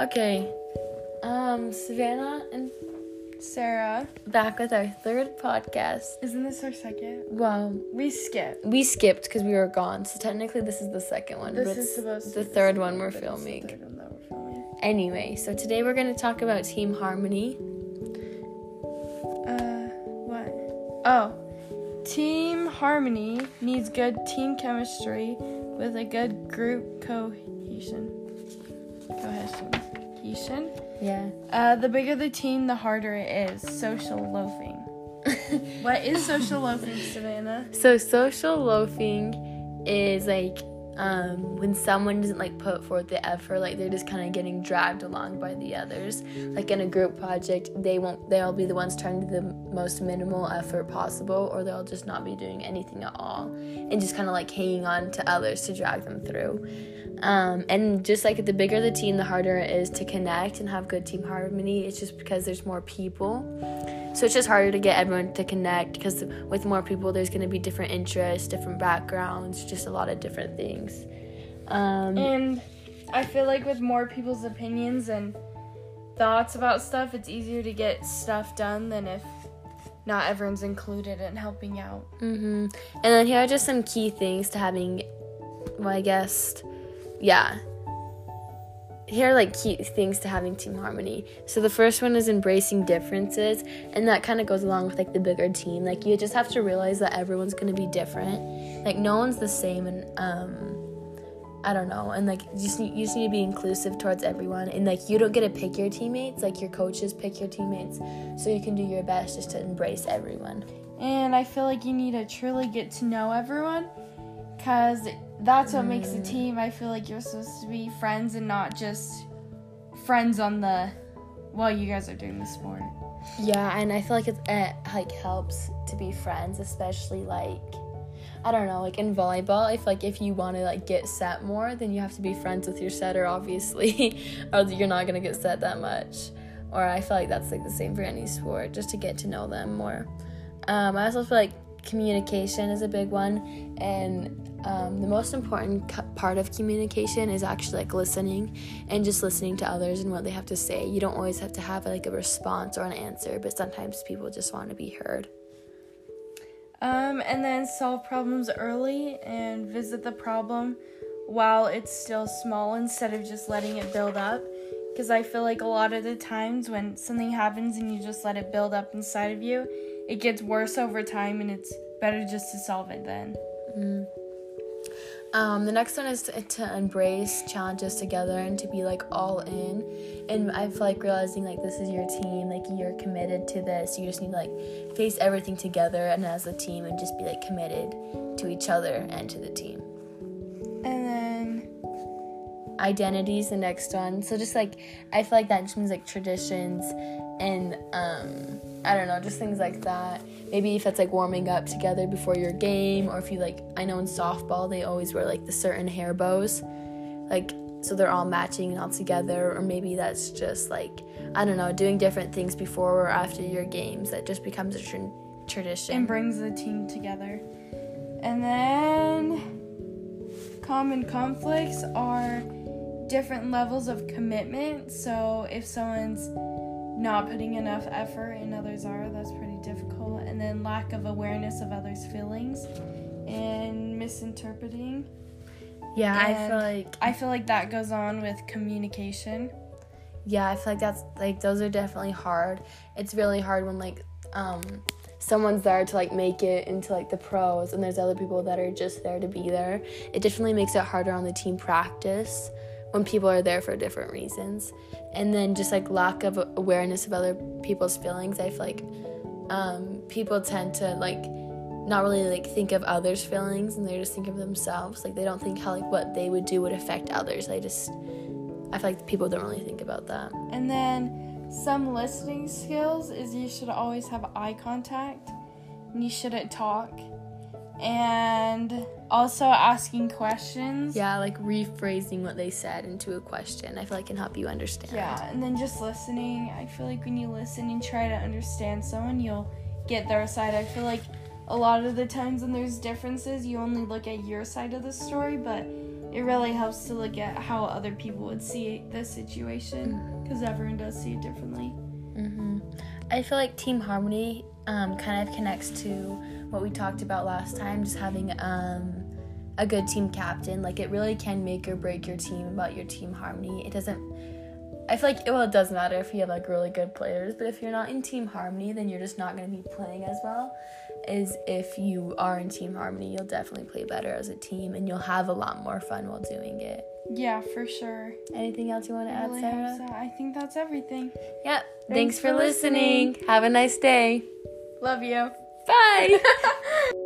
Okay. Um, Savannah and Sarah, back with our third podcast. isn't this our second? Well, We skipped. we skipped because we were gone, so technically this is the second one. This is supposed to the be third one we're the filming. third one we're filming. Anyway, so today we're going to talk about team harmony. Uh, what? Oh, team harmony needs good team chemistry with a good group cohesion. Cohesion. Cohesion. Yeah. Uh, the bigger the team, the harder it is. Social loafing. What is social loafing, Savannah? So social loafing is like um, when someone doesn't like put forth the effort, like they're just kind of getting dragged along by the others. Like in a group project, they won't. They'll be the ones trying to do the most minimal effort possible, or they'll just not be doing anything at all, and just kind of like hanging on to others to drag them through. Um, and just like the bigger the team, the harder it is to connect and have good team harmony. It's just because there's more people. So it's just harder to get everyone to connect because with more people, there's going to be different interests, different backgrounds, just a lot of different things. Um, And I feel like with more people's opinions and thoughts about stuff, it's easier to get stuff done than if not everyone's included in helping out. hmm And then here are just some key things to having, well, I guess, yeah. Here are like key things to having team harmony. So the first one is embracing differences, and that kind of goes along with like the bigger team. Like you just have to realize that everyone's gonna be different. Like no one's the same, and um, I don't know. And like you just you just need to be inclusive towards everyone. And like you don't get to pick your teammates. Like your coaches pick your teammates, so you can do your best just to embrace everyone. And I feel like you need to truly get to know everyone because that's what makes a team. I feel like you're supposed to be friends and not just friends on the while you guys are doing the sport. Yeah, and I feel like it, it like helps to be friends, especially like I don't know, like in volleyball. If like if you want to like get set more, then you have to be friends with your setter, obviously, or you're not gonna get set that much. Or I feel like that's like the same for any sport, just to get to know them more. Um, I also feel like communication is a big one, and um, the most important part of communication is actually like listening and just listening to others and what they have to say. You don't always have to have like a response or an answer, but sometimes people just want to be heard. Um, and then solve problems early and visit the problem while it's still small instead of just letting it build up. Because I feel like a lot of the times when something happens and you just let it build up inside of you, it gets worse over time and it's better just to solve it then. Um, the next one is to, to embrace challenges together and to be like all in. And I feel like realizing like this is your team, like you're committed to this. You just need to like face everything together and as a team and just be like committed to each other and to the team. And then, identities the next one so just like i feel like that just means like traditions and um i don't know just things like that maybe if it's like warming up together before your game or if you like i know in softball they always wear like the certain hair bows like so they're all matching and all together or maybe that's just like i don't know doing different things before or after your games that just becomes a tra- tradition and brings the team together. And then, common conflicts are different levels of commitment. So if someone's not putting enough effort and others are, that's pretty difficult. And then lack of awareness of others' feelings and misinterpreting. yeah i feel like I feel like that goes on with communication. yeah i feel like that's like those are definitely hard it's really hard when like um someone's there to like make it into like the pros and there's other people that are just there to be there it definitely makes it harder on the team practice when people are there for different reasons. And then just like lack of awareness of other people's feelings i feel like um, people tend to like not really like think of others feelings and they just think of themselves. Like they don't think how like what they would do would affect others. They just i feel like people don't really think about that. And then some listening skills is you should always have eye contact and you shouldn't talk. And also asking questions. Yeah, like rephrasing what they said into a question. I feel like can help you understand. Yeah, and then just listening. I feel like when you listen and try to understand someone, you'll get their side. I feel like a lot of the times when there's differences, you only look at your side of the story, but it really helps to look at how other people would see the situation because everyone does see it differently. hmm I feel like team harmony um, kind of connects to what we talked about last time, just having um, a good team captain. Like it really can make or break your team about your team harmony. It doesn't. I feel like it, well, it does matter if you have like really good players, but if you're not in team harmony, then you're just not going to be playing as well. As if you are in team harmony, you'll definitely play better as a team, and you'll have a lot more fun while doing it. Yeah, for sure. Anything else you want to I add, really Sarah? so. I think that's everything. Yep. Thanks, Thanks for for listening. listening. Have a nice day. Love you. Bye.